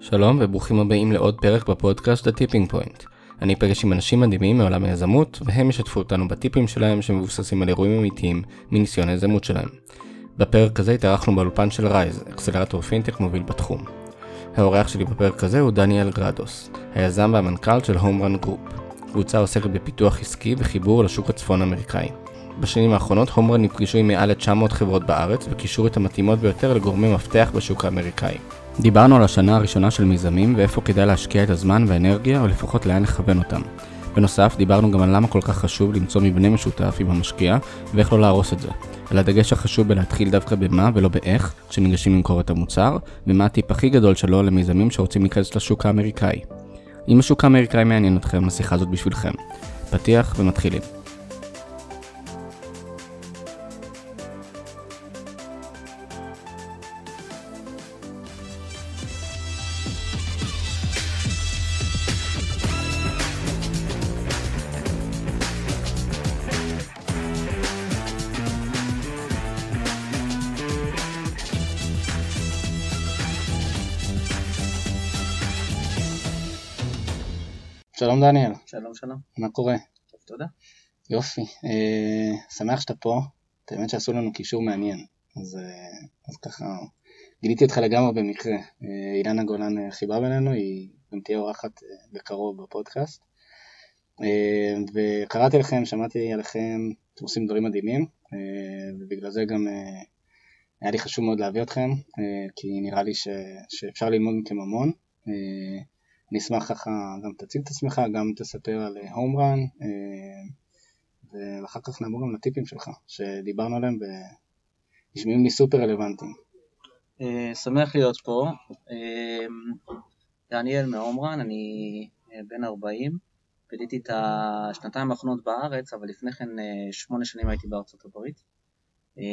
שלום וברוכים הבאים לעוד פרק בפודקאסט ה Tipping Point. אני אפגש עם אנשים מדהימים מעולם היזמות, והם ישתפו אותנו בטיפים שלהם שמבוססים על אירועים אמיתיים מניסיון היזמות שלהם. בפרק הזה התארחנו באולפן של Rise, אקסלרטור פינטק מוביל בתחום. האורח שלי בפרק הזה הוא דניאל גרדוס, היזם והמנכ"ל של Homerun Group. קבוצה עוסקת בפיתוח עסקי וחיבור לשוק הצפון אמריקאי. בשנים האחרונות Homerun נפגשו עם מעל ל-900 חברות בארץ וקישרו את המתאימות ביותר לגורמי מפתח בשוק האמריקאי. דיברנו על השנה הראשונה של מיזמים ואיפה כדאי להשקיע את הזמן והאנרגיה או לפחות לאן לכוון אותם. בנוסף, דיברנו גם על למה כל כך חשוב למצוא מבנה משותף עם המשקיע ואיך לא להרוס את זה. על הדגש החשוב בלהתחיל דווקא במה ולא באיך כשניגשים למכור את המוצר, ומה הטיפ הכי גדול שלו למיזמים שרוצים להיכנס לשוק האמריקאי. אם השוק האמריקאי מעניין אתכם, השיחה הזאת בשבילכם. פתיח ומתחילים. שלום דניאל, שלום שלום. מה קורה? טוב, תודה. יופי, אה, שמח שאתה פה, את האמת שעשו לנו קישור מעניין, אז, אה, אז ככה גיליתי אותך לגמרי במקרה. אה, אילנה גולן אה, חיברה בינינו, היא גם תהיה אורחת אה, בקרוב בפודקאסט. אה, וקראתי לכם, שמעתי עליכם, אתם עושים דברים מדהימים, אה, ובגלל זה גם אה, היה לי חשוב מאוד להביא אתכם, אה, כי נראה לי ש, שאפשר ללמוד מכם המון. אה, אני אשמח ככה, גם תציג את עצמך, גם תספר על הום רן, ואחר כך נעבור גם לטיפים שלך, שדיברנו עליהם ונשמעים לי סופר רלוונטיים. אה, שמח להיות פה. אה, דניאל מעומרן, אני אה, בן 40. ביליתי את השנתיים האחרונות בארץ, אבל לפני כן אה, שמונה שנים הייתי בארצות הברית. אה,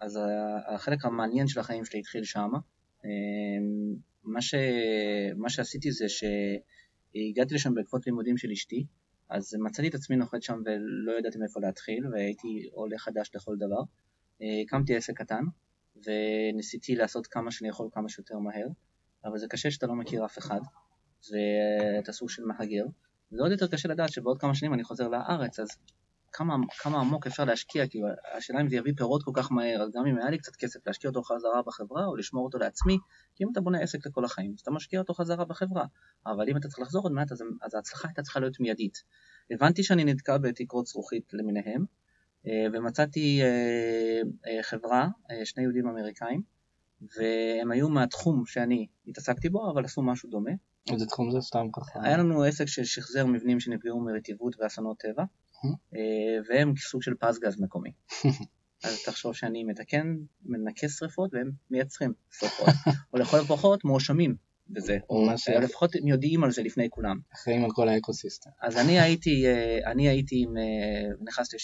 אז החלק המעניין של החיים שלי התחיל שמה. מה, ש... מה שעשיתי זה שהגעתי לשם בעקבות לימודים של אשתי, אז מצאתי את עצמי נוחת שם ולא ידעתי מאיפה להתחיל, והייתי עולה חדש לכל דבר. אה, הקמתי עסק קטן, וניסיתי לעשות כמה שאני יכול כמה שיותר מהר, אבל זה קשה שאתה לא מכיר אף אחד, ואתה סוג של מהגר, זה עוד יותר קשה לדעת שבעוד כמה שנים אני חוזר לארץ, אז כמה, כמה עמוק אפשר להשקיע, כי השאלה אם זה יביא פירות כל כך מהר, אז גם אם היה לי קצת כסף להשקיע אותו חזרה בחברה או לשמור אותו לעצמי, כי אם אתה בונה עסק לכל החיים, אז אתה משקיע אותו חזרה בחברה, אבל אם אתה צריך לחזור עוד מעט, אז, אז ההצלחה הייתה צריכה להיות מיידית. הבנתי שאני נתקע בתקרות זכוכית למיניהם, אה, ומצאתי אה, אה, חברה, שני יהודים אמריקאים, והם היו מהתחום שאני התעסקתי בו, אבל עשו משהו דומה. איזה תחום זה סתם ככה? היה לנו עסק של שחזר מבנים שנפגעו מרטיבות ואסונות טבע, והם סוג של פס גז מקומי. אז תחשוב שאני מתקן, מנקה שרפות והם מייצרים שרפות, או לכל הפחות מואשמים בזה, או. לפחות הם יודעים על זה לפני כולם. אחראים על כל האקוסיסטם. אז אני הייתי, אה, אני הייתי עם, אה, נכנסתי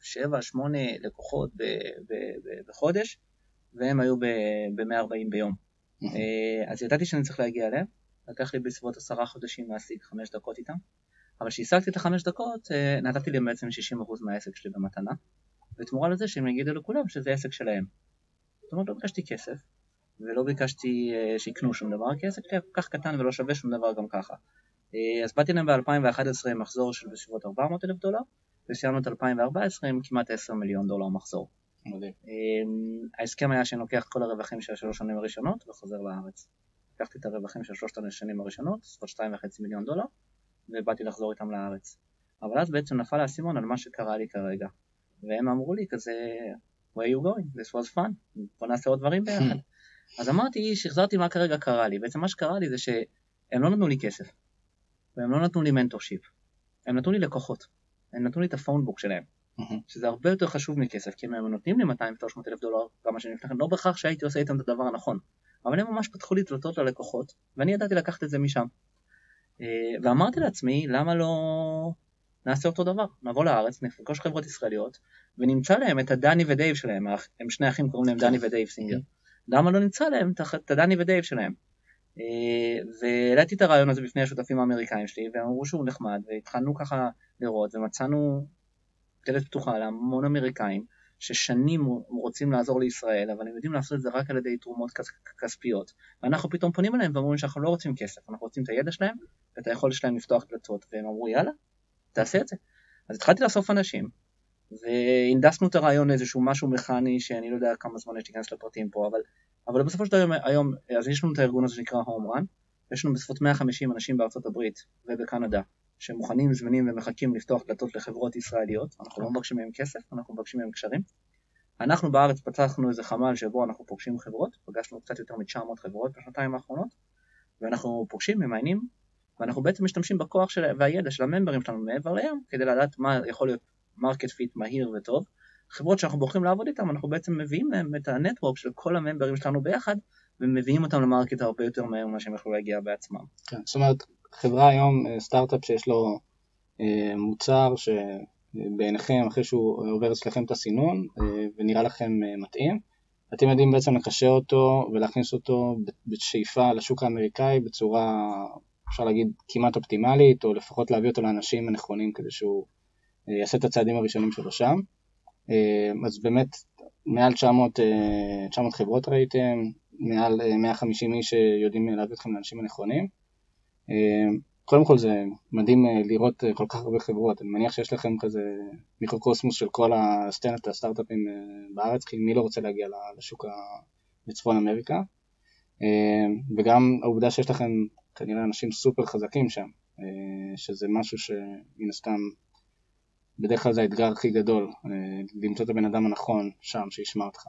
לשבע, שמונה לקוחות ב- ב- ב- בחודש, והם היו ב-140 ביום. אה, אז ידעתי שאני צריך להגיע אליהם, לקח לי בסביבות עשרה חודשים להשיג חמש דקות איתם, אבל כשהשגתי את החמש דקות, אה, נתתי להם בעצם 60% מהעסק שלי במתנה, בתמורה לזה שהם יגידו לכולם שזה עסק שלהם. זאת אומרת, לא ביקשתי כסף, ולא ביקשתי אה, שיקנו שום דבר, כי העסק שלי היה כל כך קטן ולא שווה שום דבר גם ככה. אה, אז באתי להם ב-2011 עם מחזור של בסביבות 400 אלף דולר, וסיימנו את 2014 עם כמעט 10 מיליון דולר מחזור. מדהים. אמ, ההסכם היה שאני לוקח כל הרווחים של השלוש שנים הראשונות וחוזר לארץ. לקחתי את הרווחים של שלושת השנים הראשונות, שתיים וחצי מיליון דולר, ובאתי לחזור איתם לארץ. אבל אז בעצם נפל האסימון על מה שקרה לי כרגע. והם אמרו לי כזה, where you going? This was fun, בוא נעשה עוד דברים ביחד. אז אמרתי, שחזרתי מה כרגע קרה לי. בעצם מה שקרה לי זה שהם לא נתנו לי כסף, והם לא נתנו לי mentorship, הם נתנו לי לקוחות, הם נתנו לי את ה phonebook שלהם. שזה הרבה יותר חשוב מכסף, כי אם הם נותנים לי 200-300 אלף דולר, כמה שנים לפני כן, לא בהכרח שהייתי עושה איתם את הדבר הנכון. אבל הם ממש פתחו לי דלתות ללקוחות, ואני ידעתי לקחת את זה משם. אה, ואמרתי לעצמי, למה לא נעשה אותו דבר? נבוא לארץ, נפגוש חברות ישראליות, ונמצא להם את הדני ודייב שלהם, הם שני אחים קוראים להם דני ודייב סינגר. למה לא נמצא להם את הדני ודייב שלהם? אה, והעליתי את הרעיון הזה בפני השותפים האמריקאים שלי, והם אמרו שהוא נחמד, והתחלנו ככה לראות, ומצאנו דלת פתוחה להמון אמריקאים ששנים רוצים לעזור לישראל, אבל הם יודעים לעשות את זה רק על ידי תרומות כספיות. ואנחנו פתאום פונים אליהם ואומרים שאנחנו לא רוצים כסף, אנחנו רוצים את הידע שלהם ואת היכולת שלהם לפתוח דלתות, והם אמרו יאללה, תעשה את זה. אז התחלתי לאסוף אנשים, והנדסנו את הרעיון לאיזשהו משהו מכני שאני לא יודע כמה זמן יש להיכנס לפרטים פה, אבל, אבל בסופו של דבר היום, אז יש לנו את הארגון הזה שנקרא הום רן, יש לנו בסביבות 150 אנשים בארצות הברית ובקנדה שמוכנים, זמינים ומחכים לפתוח דלתות לחברות ישראליות, אנחנו לא מבקשים מהם כסף, אנחנו מבקשים מהם קשרים. אנחנו בארץ פתחנו איזה חמ"ל שבו אנחנו פוגשים חברות, פגשנו קצת יותר מ-900 חברות בשנתיים האחרונות, ואנחנו פוגשים, ממיינים, ואנחנו בעצם משתמשים בכוח של, והידע של הממברים שלנו מעבר לים, כדי לדעת מה יכול להיות market fit מהיר וטוב. חברות שאנחנו בוחרים לעבוד איתן, אנחנו בעצם מביאים להם את ה network של כל הממברים שלנו ביחד, ומביאים אותם למרקט הרבה יותר מהר ממה שהם יכלו להגיע בעצמם. כן, זאת אומרת, חברה היום, אה, סטארט-אפ שיש לו אה, מוצר שבעיניכם, אחרי שהוא עובר אצלכם את הסינון אה, ונראה לכם מתאים, אתם יודעים בעצם לקשר אותו ולהכניס אותו בשאיפה לשוק האמריקאי בצורה, אפשר להגיד, כמעט אופטימלית, או לפחות להביא אותו לאנשים הנכונים כדי שהוא יעשה את הצעדים הראשונים שלו שם. אז באמת, מעל 900, 900 חברות ראיתם, מעל 150 איש שיודעים להביא אתכם לאנשים הנכונים. קודם כל זה מדהים לראות כל כך הרבה חברות, אני מניח שיש לכם כזה מיקרוקוסמוס של כל הסצנת הסטארט-אפים בארץ, כי מי לא רוצה להגיע לשוק בצפון אמריקה, וגם העובדה שיש לכם כנראה אנשים סופר חזקים שם, שזה משהו שמן הסתם בדרך כלל זה האתגר הכי גדול, למצוא את הבן אדם הנכון שם שישמע אותך.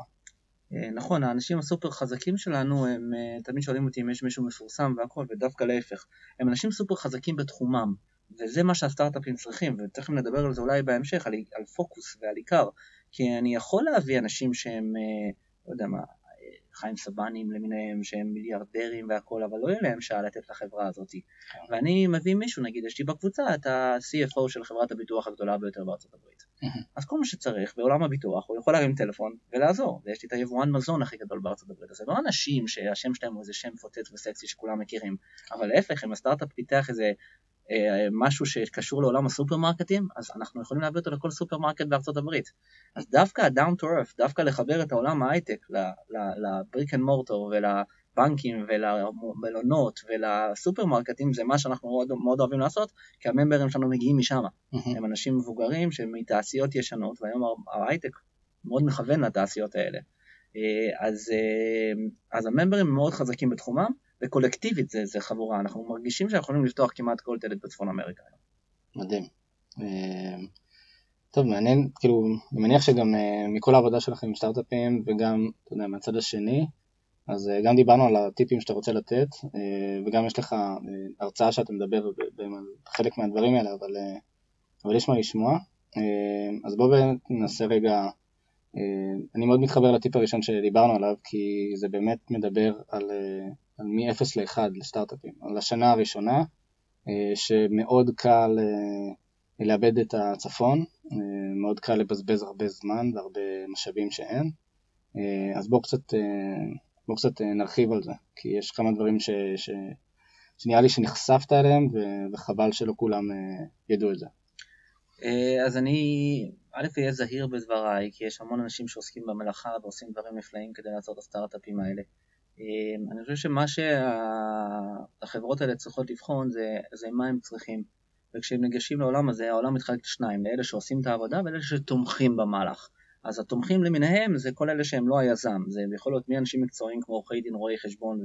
אה, נכון, האנשים הסופר חזקים שלנו, הם אה, תמיד שואלים אותי אם יש מישהו מפורסם והכל, ודווקא להפך. הם אנשים סופר חזקים בתחומם, וזה מה שהסטארט-אפים צריכים, ותכף נדבר על זה אולי בהמשך, על, על פוקוס ועל עיקר, כי אני יכול להביא אנשים שהם, אה, לא יודע מה, חיים סבנים למיניהם שהם מיליארדרים והכל, אבל לא יהיה להם שעה לתת לחברה הזאת. ואני מביא מישהו, נגיד יש לי בקבוצה את ה-CFO של חברת הביטוח הגדולה ביותר בארצות הברית. אז כל מה שצריך בעולם הביטוח, הוא יכול להרים טלפון ולעזור. ויש לי את היבואן מזון הכי גדול בארצות הברית. אז זה לא אנשים שהשם שלהם הוא איזה שם פוצץ וסקסי שכולם מכירים, אבל להפך, אם הסטארט-אפ פיתח איזה משהו שקשור לעולם הסופרמרקטים, אז אנחנו יכולים להביא אותו לכל סופרמרקט בארצות הברית. אז דווקא ה-down to earth, דווקא לחבר את העולם ההייטק ל brick and mortar ולבנקים ולמלונות ולסופרמרקטים, זה מה שאנחנו מאוד, מאוד אוהבים לעשות, כי הממברים שלנו מגיעים משם. Mm-hmm. הם אנשים מבוגרים שהם מתעשיות ישנות, והיום ההייטק מאוד מכוון לתעשיות האלה. אה, אז, אה, אז הממברים מאוד חזקים בתחומם, וקולקטיבית זה, זה חבורה, אנחנו מרגישים שאנחנו יכולים לפתוח כמעט כל דלת בצפון אמריקה. מדהים. אה, טוב, מעניין, כאילו, אני מניח שגם אה, מכל העבודה שלכם עם סטארט-אפים וגם, אתה יודע, מהצד השני, אז אה, גם דיברנו על הטיפים שאתה רוצה לתת, וגם יש לך הרצאה שאתה מדבר על חלק מהדברים האלה, אבל, אבל יש מה לשמוע. אז בואו ננסה רגע, אני מאוד מתחבר לטיפ הראשון שדיברנו עליו, כי זה באמת מדבר על מ-0 ל-1 לסטארט-אפים, על השנה הראשונה, אה, שמאוד קל אה, לאבד את הצפון, אה, מאוד קל לבזבז הרבה זמן והרבה משאבים שאין, אז בואו קצת, בוא קצת נרחיב על זה, כי יש כמה דברים ש, ש, שנראה לי שנחשפת אליהם וחבל שלא כולם ידעו את זה. אז אני, א', אהיה זהיר בדבריי, כי יש המון אנשים שעוסקים במלאכה ועושים דברים נפלאים כדי לעשות את הסטארט-אפים האלה. אמ, אני חושב שמה שהחברות האלה צריכות לבחון זה, זה מה הם צריכים. וכשהם ניגשים לעולם הזה, העולם מתחלק לשניים, לאלה שעושים את העבודה ולאלה שתומכים במהלך. אז התומכים למיניהם זה כל אלה שהם לא היזם, זה יכול להיות מאנשים מקצועיים כמו עורכי דין, רואי חשבון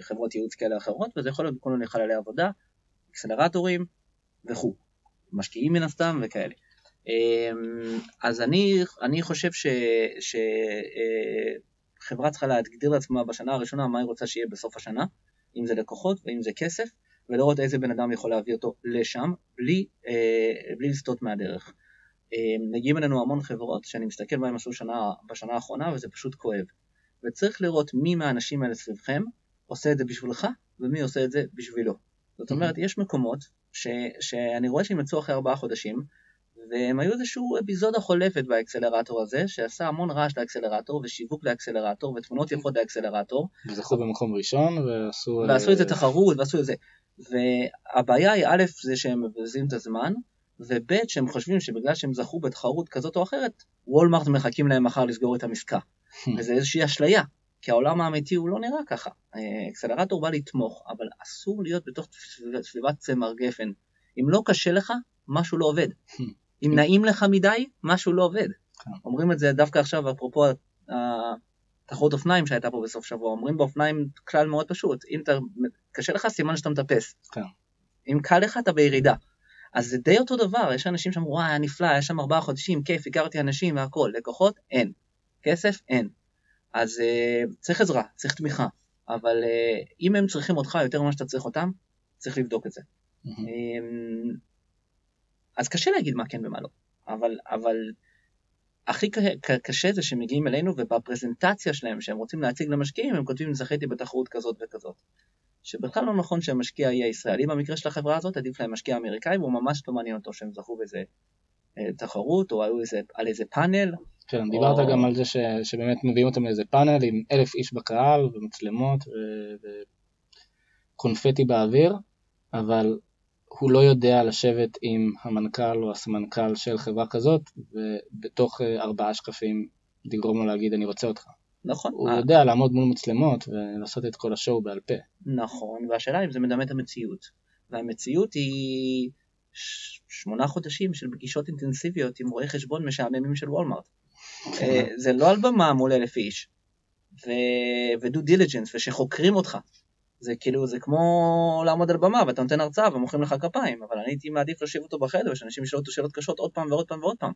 וחברות ייעוץ כאלה ואחרות, וזה יכול להיות בכל מיני חללי עבודה, אקסלרטורים וכו', משקיעים מן הסתם וכאלה. אמ, אז אני, אני חושב ש... ש אה, צריכה להגדיר לעצמה בשנה הראשונה מה היא רוצה שיהיה בסוף השנה, אם זה לקוחות ואם זה כסף, ולראות איזה בן אדם יכול להביא אותו לשם, בלי, אה, בלי לסטות מהדרך. אה, מגיעים אלינו המון חברות שאני מסתכל בהם עשו שנה, בשנה האחרונה וזה פשוט כואב. וצריך לראות מי מהאנשים האלה סביבכם עושה את זה בשבילך ומי עושה את זה בשבילו. זאת אומרת, יש מקומות ש, שאני רואה שהם יצאו אחרי ארבעה חודשים, והם היו איזושהי אפיזודה חולפת באקסלרטור הזה, שעשה המון רעש לאקסלרטור, ושיווק לאקסלרטור, ותמונות יפות לאקסלרטור. וזכו במקום ראשון, ועשו... ועשו איזה תחרות, ועשו איזה... והבעיה היא, א', זה שהם מבזים את הזמן, וב' שהם חושבים שבגלל שהם זכו בתחרות כזאת או אחרת, וולמארט מחכים להם מחר לסגור את המסקה. וזה איזושהי אשליה, כי העולם האמיתי הוא לא נראה ככה. אה, אקסלרטור בא לתמוך, אבל אסור להיות בתוך סביבת צמר גפן. אם לא קשה לך, משהו לא עובד. אם נעים לך מדי, משהו לא עובד. כן. אומרים את זה דווקא עכשיו, אפרופו התחרות אופניים שהייתה פה בסוף שבוע, אומרים באופניים כלל מאוד פשוט, אם אתה, קשה לך, סימן שאתה מטפס. כן. אם קל לך, אתה בירידה. אז זה די אותו דבר, יש אנשים שאמרו, וואי, היה נפלא, היה שם ארבעה חודשים, כיף, הכרתי אנשים והכל, לקוחות, אין. כסף, אין. אז uh, צריך עזרה, צריך תמיכה, אבל uh, אם הם צריכים אותך יותר ממה שאתה צריך אותם, צריך לבדוק את זה. Mhm. אמ, אז קשה להגיד מה כן ומה לא, אבל, אבל הכי קשה זה שהם מגיעים אלינו ובפרזנטציה שלהם שהם רוצים להציג למשקיעים הם כותבים זכיתי בתחרות כזאת וכזאת. שבכלל לא נכון שהמשקיע יהיה ישראלי במקרה של החברה הזאת, עדיף להם משקיע אמריקאי והוא ממש לא מעניין אותו שהם זכו באיזה אה, תחרות או היו איזה, על איזה פאנל. כן, דיברת או- גם על זה ש, שבאמת מביאים אותם לאיזה פאנל עם אלף איש בקהל ומצלמות ו- וקונפטי באוויר, אבל הוא לא יודע לשבת עם המנכ"ל או הסמנכ"ל של חברה כזאת, ובתוך אה, ארבעה שקפים לגרום לו להגיד אני רוצה אותך. נכון, הוא אה, יודע לעמוד מול מצלמות ולעשות את כל השואו בעל פה. נכון, והשאלה אם זה מדמה את המציאות. והמציאות היא שמונה חודשים של פגישות אינטנסיביות עם רואי חשבון משעממים של וולמארט. אה, זה לא על במה מול אלף איש, ודו דיליג'נס, ושחוקרים אותך. זה כאילו, זה כמו לעמוד על במה ואתה נותן הרצאה ומוחאים לך כפיים, אבל אני הייתי מעדיף להושיב אותו בחדר ושאנשים ישאלו אותו שאלות קשות עוד פעם ועוד פעם ועוד פעם.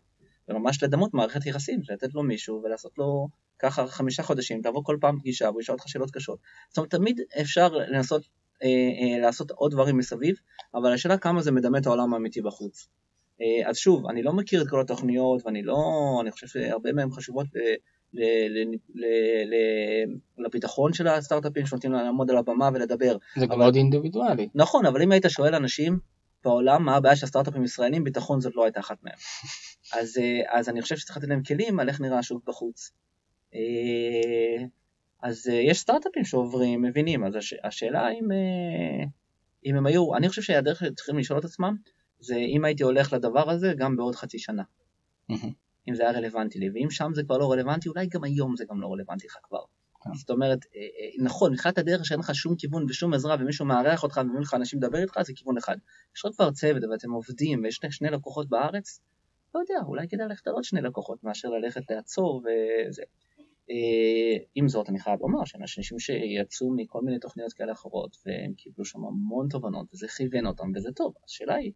וממש לדמות מערכת יחסים, לתת לו מישהו ולעשות לו ככה חמישה חודשים, תבוא כל פעם פגישה והוא ישאל אותך שאלות קשות. זאת אומרת, תמיד אפשר לנסות אה, אה, לעשות עוד דברים מסביב, אבל השאלה כמה זה מדמה את העולם האמיתי בחוץ. אה, אז שוב, אני לא מכיר את כל התוכניות, ואני לא, אני חושב שהרבה מהן חשובות ל, לביטחון של הסטארט-אפים שנותנים להם לעמוד על הבמה ולדבר. זה גם מאוד אינדיבידואלי. נכון, אבל אם היית שואל אנשים בעולם מה הבעיה של הסטארט-אפים ישראלים, ביטחון זאת לא הייתה אחת מהם. אז, אה, אז אני חושב שצריך לתת להם כלים על איך נראה השוק בחוץ. אה, אז אה, יש סטארט-אפים שעוברים, מבינים, אז הש, השאלה אם, אם הם היו, אני חושב שהדרך שצריכים לשאול את עצמם, זה אם הייתי הולך לדבר הזה גם בעוד חצי שנה. אם זה היה רלוונטי לי, ואם שם זה כבר לא רלוונטי, אולי גם היום זה גם לא רלוונטי לך כבר. כן. זאת אומרת, אה, אה, נכון, מתחילת הדרך שאין לך שום כיוון ושום עזרה ומישהו מארח אותך ומביא לך אנשים לדבר איתך, זה כיוון אחד. יש עוד כבר צוות ואתם עובדים ויש שני- לקוחות בארץ, לא יודע, אולי כדאי ללכת על עוד שני לקוחות מאשר ללכת לעצור וזה. אה, עם זאת, אני חייב לומר שאנשים שיצאו מכל מיני תוכניות כאלה אחרות והם קיבלו שם המון תובנות וזה כיוון אותם וזה טוב, השאלה היא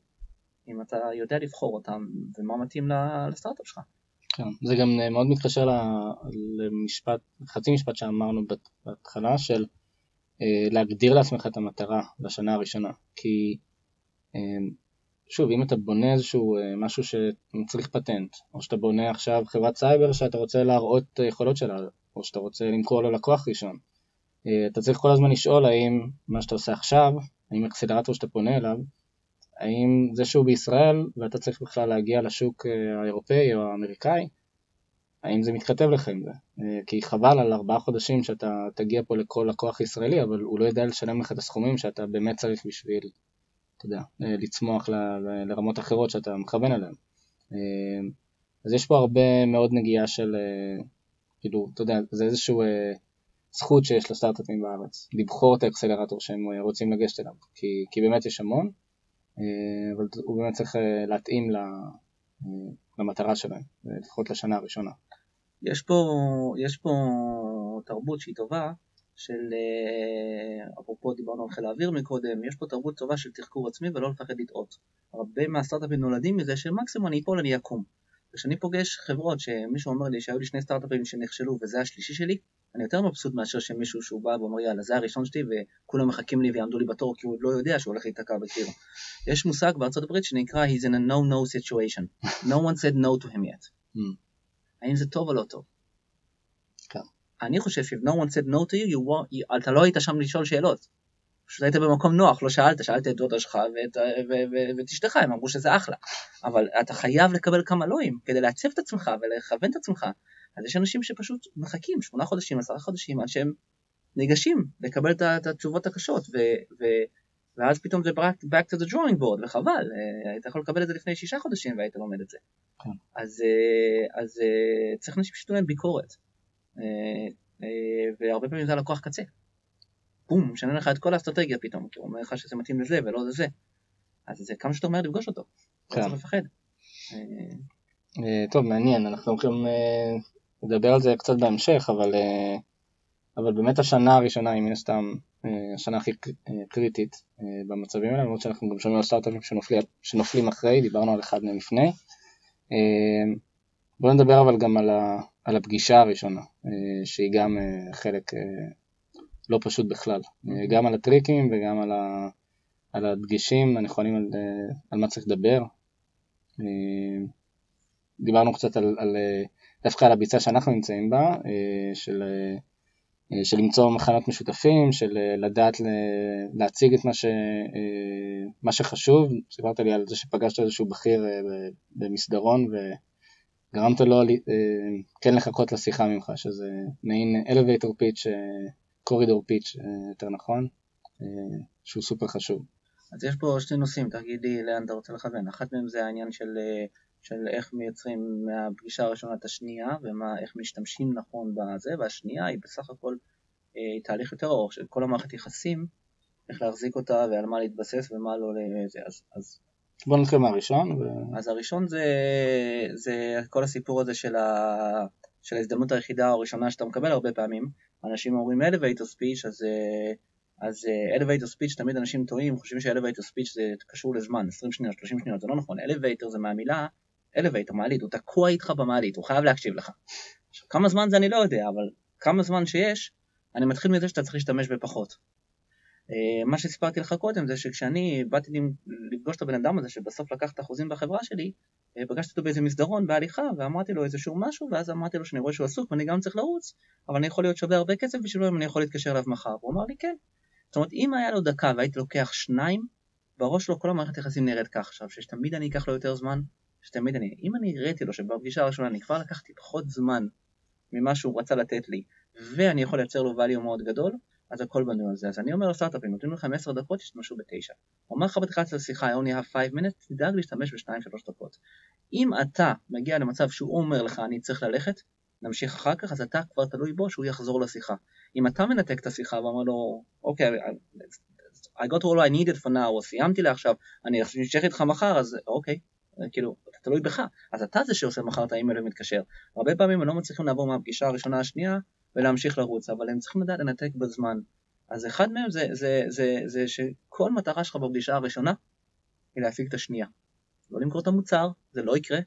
אם אתה יודע לבחור אותם ומה מתאים לסטארט-אפ שלך. כן, זה גם אה, מאוד מתקשר למשפט, חצי משפט שאמרנו בהתחלה של אה, להגדיר לעצמך את המטרה לשנה הראשונה, כי אה, שוב, אם אתה בונה איזשהו משהו שמצריך פטנט, או שאתה בונה עכשיו חברת סייבר שאתה רוצה להראות את היכולות שלה, או שאתה רוצה למכור ללקוח ראשון, אתה צריך כל הזמן לשאול האם מה שאתה עושה עכשיו, האם אקסלרטור שאתה פונה אליו, האם זה שהוא בישראל ואתה צריך בכלל להגיע לשוק אה, האירופאי או האמריקאי, האם זה מתכתב לך עם זה? אה, כי חבל על ארבעה חודשים שאתה תגיע פה לכל לקוח ישראלי, אבל הוא לא יודע לשלם לך את הסכומים שאתה באמת צריך בשביל, אתה יודע, אה, לצמוח ל- ל- לרמות אחרות שאתה מכוון אליהן. אז יש פה הרבה מאוד נגיעה של, כאילו, אתה יודע, זה איזשהו זכות שיש לסטארט-אפים בארץ, לבחור את האקסלרטור שהם רוצים לגשת אליו, כי, כי באמת יש המון, אבל הוא באמת צריך אה, להתאים אה, למטרה שלהם, אה, לפחות לשנה הראשונה. יש פה, יש פה תרבות שהיא טובה, של, אה, אפרופו דיברנו על חיל האוויר מקודם, יש פה תרבות טובה של תחקור עצמי ולא לפחד לטעות. הרבה מהסטארט-אפים נולדים מזה שמקסימום אני אפול אני אקום. וכשאני פוגש חברות שמישהו אומר לי שהיו לי שני סטארט-אפים שנכשלו וזה השלישי שלי, אני יותר מבסוט מאשר שמישהו שהוא בא ואומר יאללה זה הראשון שלי וכולם מחכים לי ויעמדו לי בתור כי הוא עוד לא יודע שהוא הולך להיתקע בקיר. יש מושג בארצות הברית שנקרא he's in a no-no situation. No one said no to him yet. Mm. האם זה טוב או לא טוב? כן. אני חושב ש- if no one said no to you, you, you אתה לא היית שם לשאול שאלות. פשוט היית במקום נוח, לא שאלת, שאלת את דודה שלך ואת, ו, ואת אשתך, הם אמרו שזה אחלה. אבל אתה חייב לקבל כמה לואים כדי לעצב את עצמך ולכוון את עצמך. אז יש אנשים שפשוט מחכים שמונה חודשים, עשרה חודשים, עד שהם ניגשים לקבל את התשובות הקשות. ו, ו, ואז פתאום זה back, back to the drawing board, וחבל, אה, היית יכול לקבל את זה לפני שישה חודשים והיית לומד את זה. כן. אז, אה, אז אה, צריך אנשים שייתנו להם ביקורת, והרבה פעמים זה הלקוח קצה. בום, משנה לך את כל האסטרטגיה פתאום, כי הוא אומר לך שזה מתאים לזה ולא לזה. אז זה כמה שיותר מהר לפגוש אותו, לא. צריך לפחד. טוב, מעניין, אנחנו הולכים לדבר על זה קצת בהמשך, אבל, אבל באמת השנה הראשונה היא מן הסתם השנה הכי קריטית במצבים האלה, למרות שאנחנו גם שומעים על סטארט-אפים שנופלים, שנופלים אחרי, דיברנו על אחד מהם לפני. בואו נדבר אבל גם על, ה, על הפגישה הראשונה, שהיא גם חלק לא פשוט בכלל, גם על הטריקים וגם על, ה, על הדגישים הנכונים על, על מה צריך לדבר. דיברנו קצת על, על דווקא על הביצה שאנחנו נמצאים בה, של אה, של למצוא מחנות משותפים, של אה, לדעת להציג את מה, ש, אה, מה שחשוב. סיפרת לי על זה שפגשת איזשהו בכיר במסדרון וגרמת לו כן לחכות לשיחה ממך, שזה מעין elevator pitch, corridor pitch יותר נכון, שהוא סופר חשוב. אז יש פה שני נושאים, תגיד לי לאן אתה רוצה לכוון. אחת מהם זה העניין של, של איך מייצרים מהפגישה הראשונה את השנייה ואיך משתמשים נכון בזה, והשנייה היא בסך הכל אה, תהליך יותר ארוך של כל המערכת יחסים, איך להחזיק אותה ועל מה להתבסס ומה לא לזה. אז, אז בוא נתחיל מהראשון. ו... אז הראשון זה, זה כל הסיפור הזה של, ה, של ההזדמנות היחידה או הראשונה שאתה מקבל הרבה פעמים. אנשים אומרים elevator speech, אז, אז elevator speech תמיד אנשים טועים, חושבים ש-elevator speech זה קשור לזמן, 20 שניות, 30 שניות, זה לא נכון. elevator זה מהמילה elevator, מעלית, הוא תקוע איתך במעלית, הוא חייב להקשיב לך. עכשיו, כמה זמן זה אני לא יודע, אבל כמה זמן שיש, אני מתחיל מזה שאתה צריך להשתמש בפחות. אה, מה שסיפרתי לך קודם זה שכשאני באתי לפגוש את הבן אדם הזה שבסוף לקח את אחוזים בחברה שלי, אה, פגשתי אותו באיזה מסדרון בהליכה ואמרתי לו איזשהו משהו ואז אמרתי לו שאני רואה שהוא עסוק ואני גם צריך לרוץ אבל אני יכול להיות שווה הרבה כסף בשבילו אם אני יכול להתקשר אליו מחר והוא אמר לי כן זאת אומרת אם היה לו דקה והייתי לוקח שניים בראש שלו כל המערכת יחסים נראית כך עכשיו שתמיד אני אקח לו יותר זמן שתמיד אני אם אני הראיתי לו שבפגישה הראשונה אני כבר לקחתי פחות זמן ממה שהוא רצה לתת לי ואני יכול לייצר לו value מאוד גדול, אז הכל בנוי על זה. אז אני אומר לסטארט-אפים, נותנים לכם 10 דקות, תשתמשו ב-9. אומר לך בתחילת השיחה, I only have 5 minutes, תדאג להשתמש ב-2-3 דקות. אם אתה מגיע למצב שהוא אומר לך, אני צריך ללכת, נמשיך אחר כך, אז אתה כבר תלוי בו שהוא יחזור לשיחה. אם אתה מנתק את השיחה ואומר לו, אוקיי, okay, I got all I needed for now, או סיימתי לעכשיו, אני אמשיך איתך מחר, אז אוקיי, כאילו, אתה תלוי בך. אז אתה זה שעושה מחר את האימייל ומתקשר. הרבה פעמים הם לא מצליחים לעבור מהפגישה הראשונה השנייה ולהמשיך לרוץ, אבל הם צריכים לדעת לנתק בזמן. אז אחד מהם זה, זה, זה, זה שכל מטרה שלך בפגישה הראשונה היא להשיג את השנייה. לא למכור את המוצר, זה לא יקרה,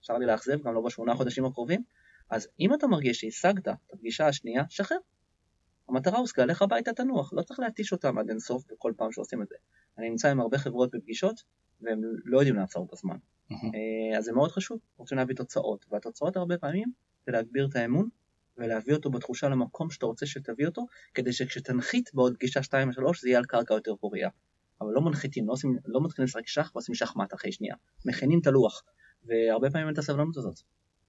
אפשר לי לאכזב, גם לא בשמונה חודשים הקרובים, אז אם אתה מרגיש שהשגת את הפגישה השנייה, שחרר. המטרה הושגה, לך הביתה תנוח, לא צריך להתיש אותם עד אינסוף בכל פעם שעושים את זה. אני נמצא עם הרבה חברות בפגישות, והם לא יודעים לעצור בזמן. Mm-hmm. אז זה מאוד חשוב, רוצים להביא תוצאות, והתוצאות הרבה פעמים זה להגביר את האמון ולהביא אותו בתחושה למקום שאתה רוצה שתביא אותו, כדי שכשתנחית בעוד פגישה 2 או 3 זה יהיה על קרקע יותר פוריה. אבל לא מנחיתים, לא, עושים, לא מתחילים לשחק שח ועושים שחמט אחרי שנייה. מכינים את הלוח, והרבה פעמים אין את הסבלנות הזאת,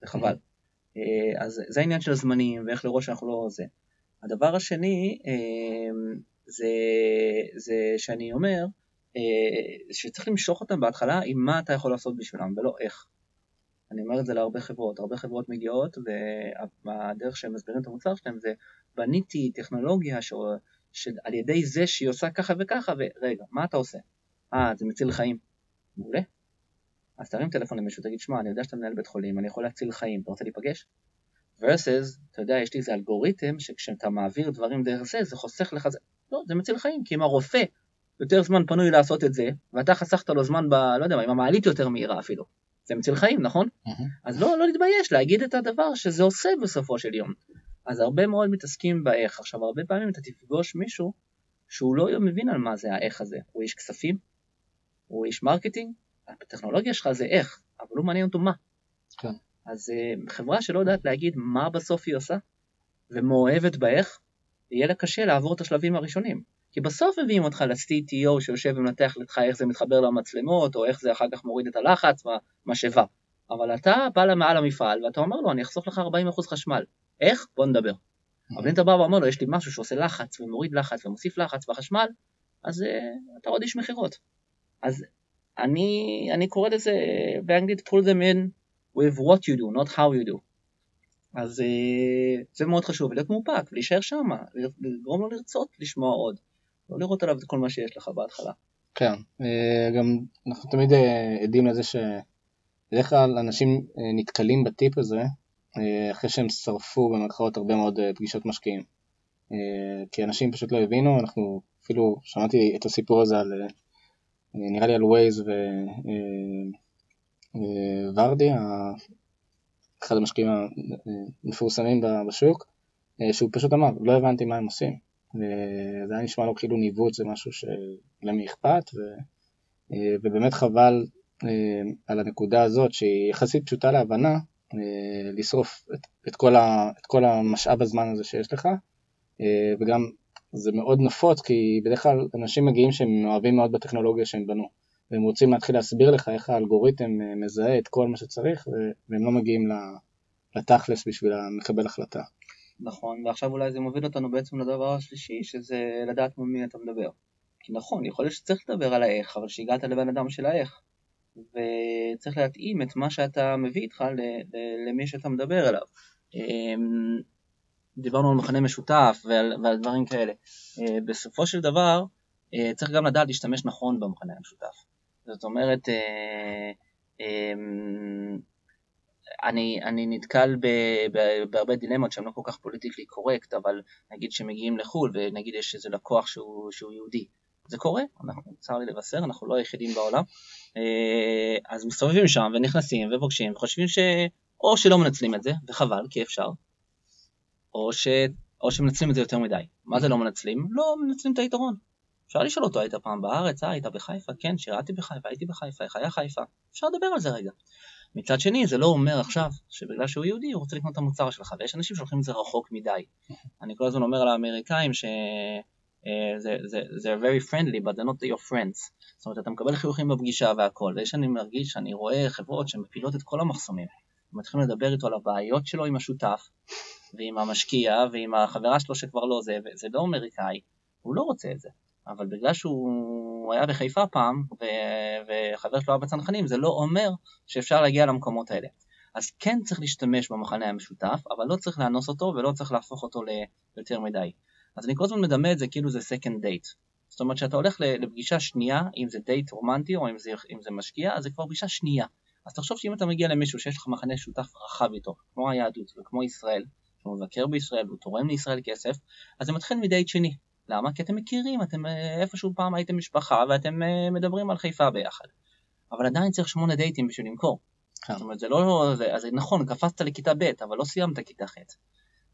זה חבל. Mm-hmm. אז זה העניין של הזמנים ואיך לראות שאנחנו לא זה. הדבר השני אה, זה, זה שאני אומר אה, שצריך למשוך אותם בהתחלה עם מה אתה יכול לעשות בשבילם ולא איך. אני אומר את זה להרבה חברות, הרבה חברות מגיעות והדרך שהם מסבירים את המוצר שלהם זה בניתי טכנולוגיה ש... שעל ידי זה שהיא עושה ככה וככה ורגע, מה אתה עושה? אה, זה מציל חיים. מעולה. אז תרים טלפון למישהו, תגיד, שמע, אני יודע שאתה מנהל בית חולים, אני יכול להציל חיים, אתה רוצה להיפגש? versus, אתה יודע, יש לי איזה אלגוריתם שכשאתה מעביר דברים דרך זה, זה חוסך לך. לא, זה מציל חיים, כי אם הרופא יותר זמן פנוי לעשות את זה, ואתה חסכת לו זמן ב... לא יודע מה, עם המעלית יותר מהירה אפילו. זה מציל חיים, נכון? Mm-hmm. אז לא, לא להתבייש להגיד את הדבר שזה עושה בסופו של יום. אז הרבה מאוד מתעסקים באיך. עכשיו, הרבה פעמים אתה תפגוש מישהו שהוא לא מבין על מה זה האיך הזה. הוא איש כספים, הוא איש marketing, הטכנולוגיה שלך זה איך, אבל לא מעניין אותו מה. כן. אז uh, חברה שלא יודעת להגיד מה בסוף היא עושה, ומאוהבת באיך, יהיה לה קשה לעבור את השלבים הראשונים. כי בסוף מביאים אותך ל-CTO שיושב ומנתח לך איך זה מתחבר למצלמות, או איך זה אחר כך מוריד את הלחץ במשאבה. אבל אתה בא למעל המפעל ואתה אומר לו, אני אחסוך לך 40% חשמל. איך? בוא נדבר. אבל אם אתה בא ואומר לו, יש לי משהו שעושה לחץ ומוריד לחץ ומוסיף לחץ בחשמל, אז uh, אתה עוד איש מכירות. אז אני, אני קורא לזה באנגלית pull them in with what you do, not how you do. אז uh, זה מאוד חשוב, להיות מאופק, להישאר שם, לגרום לו לרצות לשמוע עוד, לא לראות עליו את כל מה שיש לך בהתחלה. כן, גם אנחנו תמיד עדים לזה שבדרך כלל אנשים נתקלים בטיפ הזה אחרי שהם שרפו במרכאות הרבה מאוד פגישות משקיעים. כי אנשים פשוט לא הבינו, אנחנו אפילו שמעתי את הסיפור הזה על, נראה לי על ווייז וורדי, אחד המשקיעים המפורסמים בשוק, שהוא פשוט אמר, לא הבנתי מה הם עושים. וזה היה נשמע לו כאילו ניווט זה משהו שלמי אכפת, ו, ובאמת חבל על הנקודה הזאת שהיא יחסית פשוטה להבנה, לשרוף את, את, כל ה, את כל המשאב הזמן הזה שיש לך, וגם זה מאוד נפוץ כי בדרך כלל אנשים מגיעים שהם אוהבים מאוד בטכנולוגיה שהם בנו. והם רוצים להתחיל להסביר לך איך האלגוריתם מזהה את כל מה שצריך והם לא מגיעים לתכלס בשביל לקבל החלטה. נכון, ועכשיו אולי זה מוביל אותנו בעצם לדבר השלישי, שזה לדעת מול מי אתה מדבר. כי נכון, יכול להיות שצריך לדבר על האיך, אבל שהגעת לבן אדם של האיך. וצריך להתאים את מה שאתה מביא איתך למי שאתה מדבר אליו. אמ, דיברנו על מכנה משותף ועל, ועל דברים כאלה. אה, בסופו של דבר, אה, צריך גם לדעת להשתמש נכון במכנה המשותף. זאת אומרת, אה, אמ, אני, אני נתקל ב, ב, בהרבה דילמות שהן לא כל כך פוליטיקלי קורקט, אבל נגיד שמגיעים לחו"ל ונגיד יש איזה לקוח שהוא, שהוא יהודי. זה קורה, אנחנו, צר לי לבשר, אנחנו לא היחידים בעולם. אה, אז מסתובבים שם ונכנסים ופוגשים וחושבים שאו שלא מנצלים את זה, וחבל, כי אפשר, או, ש... או שמנצלים את זה יותר מדי. מה זה לא מנצלים? לא מנצלים את היתרון. אפשר לשאול אותו, היית פעם בארץ? אה, היית בחיפה? כן, שירתי בחיפה, הייתי בחיפה, איך היה חיפה? אפשר לדבר על זה רגע. מצד שני, זה לא אומר עכשיו שבגלל שהוא יהודי הוא רוצה לקנות את המוצר שלך, ויש אנשים שהולכים את זה רחוק מדי. אני כל הזמן אומר לאמריקאים ש... אה, זה, very friendly, but they're not your friends. זאת אומרת, אתה מקבל חיוכים בפגישה והכל, ויש אני מרגיש שאני רואה חברות שמפילות את כל המחסומים. מתחילים לדבר איתו על הבעיות שלו עם השותף, ועם המשקיע, ועם החברה שלו שכבר לא זה, וזה לא אמריקאי, הוא לא רוצה את זה. אבל בגלל שהוא היה בחיפה פעם, וחבר שלו היה בצנחנים, זה לא אומר שאפשר להגיע למקומות האלה. אז כן צריך להשתמש במחנה המשותף, אבל לא צריך לאנוס אותו ולא צריך להפוך אותו ליותר מדי. אז אני כל הזמן מדמה את זה כאילו זה second date. זאת אומרת שאתה הולך לפגישה שנייה, אם זה דייט רומנטי או אם זה, אם זה משקיע, אז זה כבר פגישה שנייה. אז תחשוב שאם אתה מגיע למישהו שיש לך מחנה שותף רחב איתו, כמו היהדות וכמו ישראל, שהוא מבקר בישראל והוא תורם לישראל כסף, אז זה מתחיל מדייט שני. למה? כי אתם מכירים, אתם אה, איפשהו פעם הייתם משפחה ואתם אה, מדברים על חיפה ביחד. אבל עדיין צריך שמונה דייטים בשביל למכור. כן. זאת אומרת, זה לא... זה, אז נכון, קפצת לכיתה ב', אבל לא סיימת כיתה ח'.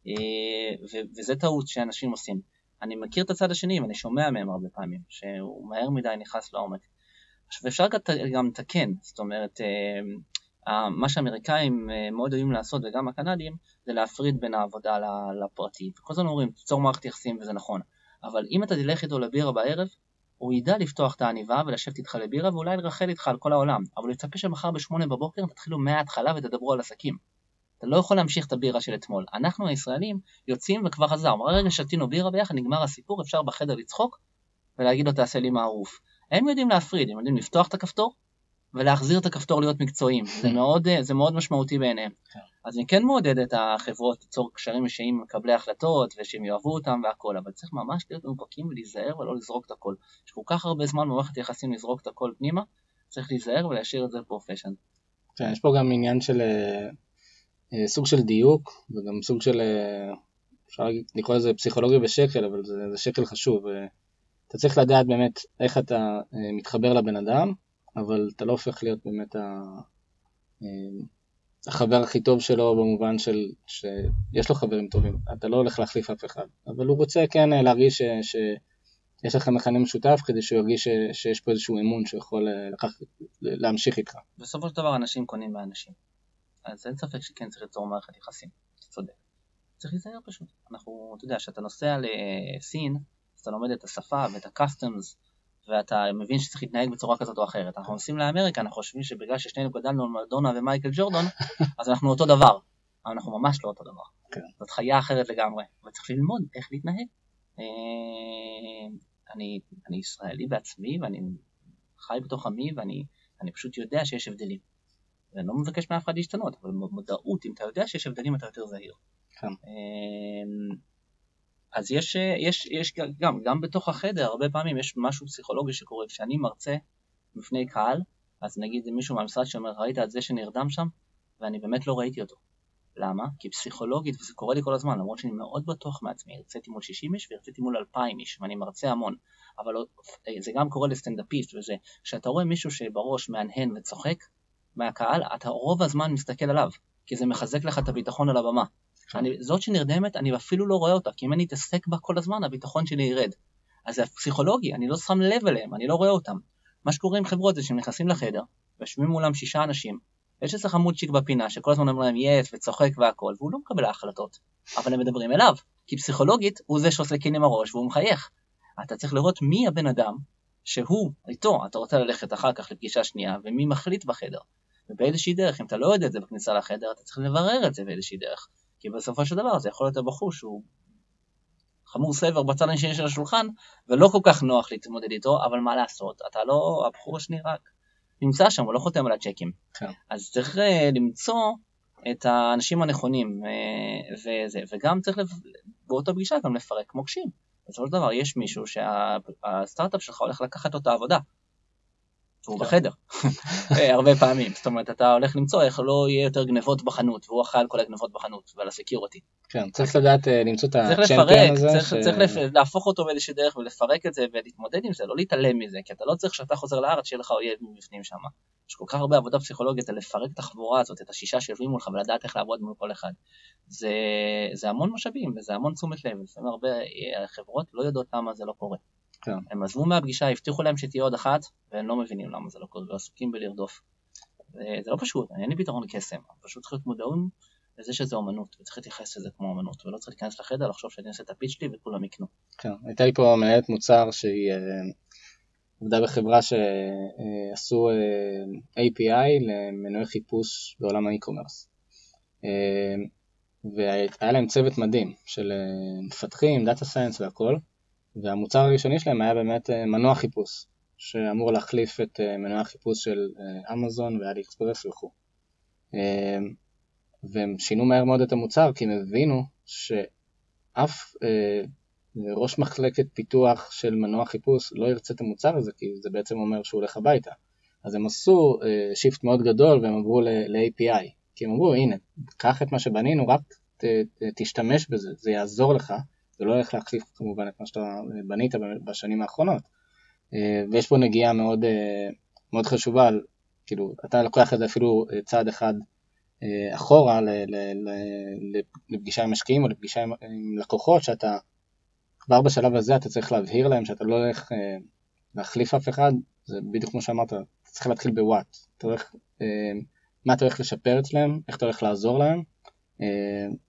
אה, וזה טעות שאנשים עושים. אני מכיר את הצד השני ואני שומע מהם הרבה פעמים, שהוא מהר מדי נכנס לעומק. עכשיו אפשר גם לתקן, זאת אומרת, מה שהאמריקאים מאוד אוהבים לעשות וגם הקנדים, זה להפריד בין העבודה לפרטי. וכל הזמן אומרים, תיצור מערכת יחסים וזה נכון. אבל אם אתה תלך איתו לבירה בערב, הוא ידע לפתוח את העניבה ולשבת איתך לבירה ואולי לרחל איתך על כל העולם, אבל הוא יצפה שמחר בשמונה בבוקר תתחילו מההתחלה ותדברו על עסקים. אתה לא יכול להמשיך את הבירה של אתמול. אנחנו הישראלים יוצאים וכבר חזר. רגע שתינו בירה ביחד, נגמר הסיפור, אפשר בחדר לצחוק ולהגיד לו תעשה לי מערוף. הם יודעים להפריד, הם יודעים לפתוח את הכפתור ולהחזיר את הכפתור להיות מקצועיים. זה מאוד, זה מאוד משמעותי בעיניהם. כן. אז אני כן מעודד את החברות ליצור קשרים אישיים עם מקבלי החלטות ושהם יאהבו אותם והכל, אבל צריך ממש להיות מאופקים ולהיזהר ולא לזרוק את הכל. יש כל כך הרבה זמן במערכת יחסים לזרוק את הכל פנימה, צריך להיזהר ולהשאיר את זה professional. כן, יש פה גם עניין של אה, אה, סוג של דיוק וגם סוג של, אה, אפשר לקרוא לזה פסיכולוגיה בשקל, אבל זה, זה שקל חשוב. אתה צריך לדעת באמת איך אתה מתחבר לבן אדם, אבל אתה לא הופך להיות באמת ה... החבר הכי טוב שלו במובן של שיש לו חברים טובים, אתה לא הולך להחליף אף אחד, אבל הוא רוצה כן להרגיש. שיש לך מכנה משותף כדי שהוא ירגיש. שיש פה איזשהו אמון שיכול אה, לקח... להמשיך איתך. בסופו של דבר אנשים קונים מאנשים, אז אין ספק שכן צריך ליצור מערכת יחסים, אתה צודק. צריך להיזהר פשוט. אנחנו, אתה יודע, כשאתה נוסע לסין, אז אתה לומד את השפה ואת ה-customs ואתה מבין שצריך להתנהג בצורה כזאת או אחרת. אנחנו נוסעים לאמריקה, אנחנו חושבים שבגלל ששנינו גדלנו על מלדונה ומייקל ג'ורדון, אז אנחנו אותו דבר. אבל אנחנו ממש לא אותו דבר. כן. זאת חיה אחרת לגמרי, וצריך ללמוד איך להתנהג. אה, אני, אני ישראלי בעצמי, ואני חי בתוך עמי, ואני אני פשוט יודע שיש הבדלים. ואני לא מבקש מאף אחד להשתנות, אבל במודעות, אם אתה יודע שיש הבדלים, אתה יותר זהיר. כן. אז יש, יש, יש גם, גם בתוך החדר, הרבה פעמים יש משהו פסיכולוגי שקורה. כשאני מרצה בפני קהל, אז נגיד מישהו מהמשרד שאומר, ראית את זה שנרדם שם? ואני באמת לא ראיתי אותו. למה? כי פסיכולוגית, וזה קורה לי כל הזמן, למרות שאני מאוד בטוח מעצמי, הרציתי מול 60 איש והרציתי מול 2,000 איש, ואני מרצה המון, אבל זה גם קורה לסטנדאפיסט וזה, כשאתה רואה מישהו שבראש מהנהן וצוחק מהקהל, אתה רוב הזמן מסתכל עליו, כי זה מחזק לך את הביטחון על הבמה. אני, זאת שנרדמת, אני אפילו לא רואה אותה, כי אם אני אתעסק בה כל הזמן, הביטחון שלי ירד. אז זה פסיכולוגי, אני לא שם לב אליהם, אני לא רואה אותם. מה שקורה עם חברות זה שהם נכנסים לחדר, ויושבים מולם שישה אנשים, ויש איזה חמודשיק בפינה שכל הזמן אומר להם יס וצוחק והכל, והוא לא מקבל ההחלטות, אבל הם מדברים אליו, כי פסיכולוגית הוא זה שעושה כן עם הראש והוא מחייך. אתה צריך לראות מי הבן אדם שהוא, איתו, אתה רוצה ללכת אחר כך לפגישה שנייה, ומי מחליט בחדר. ובאיזושהי דרך, אם אתה לא יודע את זה בכניסה לחדר, אתה צריך לברר את זה באיזושהי דרך. כי בסופו של דבר זה יכול להיות הבחור שהוא חמור סבר בצד השני של השולחן, ולא כל כך נוח להתמודד איתו, אבל מה לעשות, אתה לא, הבחור השני רק נמצא שם, הוא לא חותם על הצ'קים. כן. אז צריך uh, למצוא את האנשים הנכונים, uh, וזה, וגם צריך לפ... באותה פגישה גם לפרק מוקשים. בסופו של דבר יש מישהו שהסטארט-אפ שלך הולך לקחת אותו עבודה. והוא. בחדר, אה, הרבה פעמים. זאת אומרת, אתה הולך למצוא איך לא יהיה יותר גנבות בחנות, והוא אחראי על כל הגנבות בחנות ועל הסקיורטי. כן, צריך לדעת אה, למצוא את הצ'מפיון הזה. צריך, ש... צריך לפ... להפוך אותו באיזושהי דרך ולפרק את זה ולהתמודד עם זה, לא להתעלם מזה, כי אתה לא צריך שאתה חוזר לארץ שיהיה לך אויב מבפנים שם. יש כל כך הרבה עבודה פסיכולוגית על לפרק את החבורה הזאת, את השישה שיושבים מולך ולדעת איך לעבוד מול כל אחד. זה, זה המון משאבים וזה המון תשומת לב, לפעמים הרבה אה, חברות לא יודעות למה זה לא קורה. כן. הם עזבו מהפגישה, הבטיחו להם שתהיה עוד אחת, והם לא מבינים למה זה לא קורה, ועסוקים בלרדוף. זה לא פשוט, אין לי פתרון קסם, פשוט צריך להיות מודעים לזה שזה אומנות, וצריך להתייחס לזה כמו אומנות, ולא צריך להיכנס לחדר לחשוב שאני עושה את הפיץ' שלי וכולם יקנו. כן, הייתה לי פה מנהלת מוצר שהיא אה, עבדה בחברה שעשו אה, API למנועי חיפוש בעולם ה e-commerce. אה, והיה להם צוות מדהים של מפתחים, data science והכל. והמוצר הראשוני שלהם היה באמת אה, מנוע חיפוש, שאמור להחליף את אה, מנוע החיפוש של אה, אמזון ואלי אקספרס וכו'. והם שינו מהר מאוד את המוצר כי הם הבינו שאף ראש מחלקת פיתוח של מנוע חיפוש לא ירצה את המוצר הזה כי זה בעצם אומר שהוא הולך הביתה. אז הם עשו שיפט מאוד גדול והם עברו ל-API, כי הם אמרו הנה, קח את מה שבנינו, רק תשתמש בזה, זה יעזור לך זה לא הולך להחליף כמובן את מה שאתה בנית בשנים האחרונות. אה, ויש פה נגיעה מאוד, אה, מאוד חשובה, כאילו אתה לוקח את זה אפילו אה, צעד אחד אחורה לפגישה עם משקיעים או לפגישה עם, לקוחות, שאתה כבר בשלב הזה אתה צריך להבהיר להם שאתה לא הולך להחליף אף אחד, זה בדיוק כמו שאמרת, אתה צריך להתחיל בוואט, מה אתה הולך לשפר אצלם, איך אתה הולך לעזור להם, אה,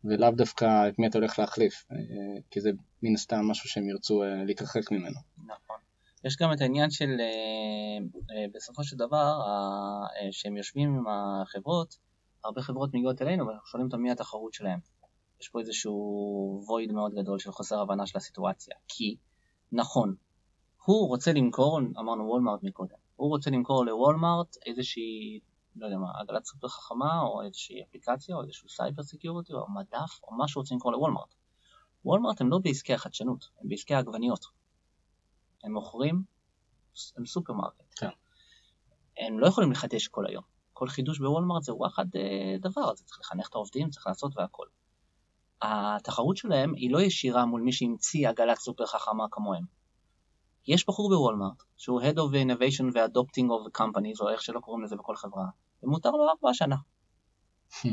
ולאו דווקא את מי אתה הולך להחליף, אה, כי זה מן הסתם משהו שהם ירצו אה, להתרחק ממנו. נכון. יש גם את העניין של בסופו של דבר, שהם יושבים עם החברות, הרבה חברות מגיעות אלינו ואנחנו שואלים אותם מי התחרות שלהם. יש פה איזשהו void מאוד גדול של חוסר הבנה של הסיטואציה. כי, נכון, הוא רוצה למכור, אמרנו וולמארט מקודם, הוא רוצה למכור לוולמארט איזושהי לא יודע מה, עגלת סופר חכמה, או איזושהי אפליקציה, או איזשהו cyber security, או מדף, או מה שרוצים לקרוא לוולמארט. וולמארט הם לא בעסקי החדשנות, הם בעסקי העגבניות. הם מוכרים, הם סופרמרקט. כן. הם לא יכולים לחדש כל היום. כל חידוש בוולמארט זה וואחד אה, דבר, זה צריך לחנך את העובדים, צריך לעשות והכל. התחרות שלהם היא לא ישירה מול מי שהמציא עגלת סופר חכמה כמוהם. יש בחור בוולמארט, שהוא Head of Innovation ו-Adopting of Companies, או איך שלא קוראים לזה בכל חברה, ומותר לו ארבע בשנה. Hmm.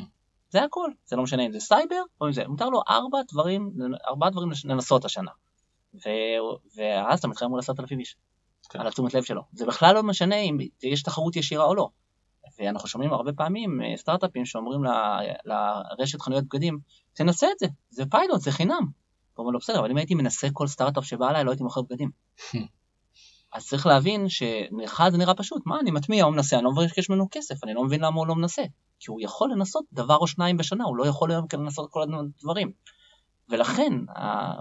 זה הכל, זה לא משנה אם זה סייבר או אם זה, מותר לו ארבע דברים, ארבעה דברים לנסות השנה. ו... ואז אתה מתחיל מול עשרת אלפים איש, כן. על התשומת לב שלו. זה בכלל לא משנה אם יש תחרות ישירה או לא. ואנחנו שומעים הרבה פעמים אה, סטארט-אפים שאומרים ל... לרשת חנויות בגדים, תנסה את זה, זה פיילוט, זה חינם. הוא אומר לו, בסדר, אבל אם הייתי מנסה כל סטארט-אפ שבא אליי, לא הייתי מוכר בגדים. אז צריך להבין שאחד זה נראה פשוט, מה אני מטמיע, הוא מנסה, אני לא מבקש ממנו כסף, אני לא מבין למה הוא לא מנסה. כי הוא יכול לנסות דבר או שניים בשנה, הוא לא יכול היום כן לנסות כל הדברים. ולכן,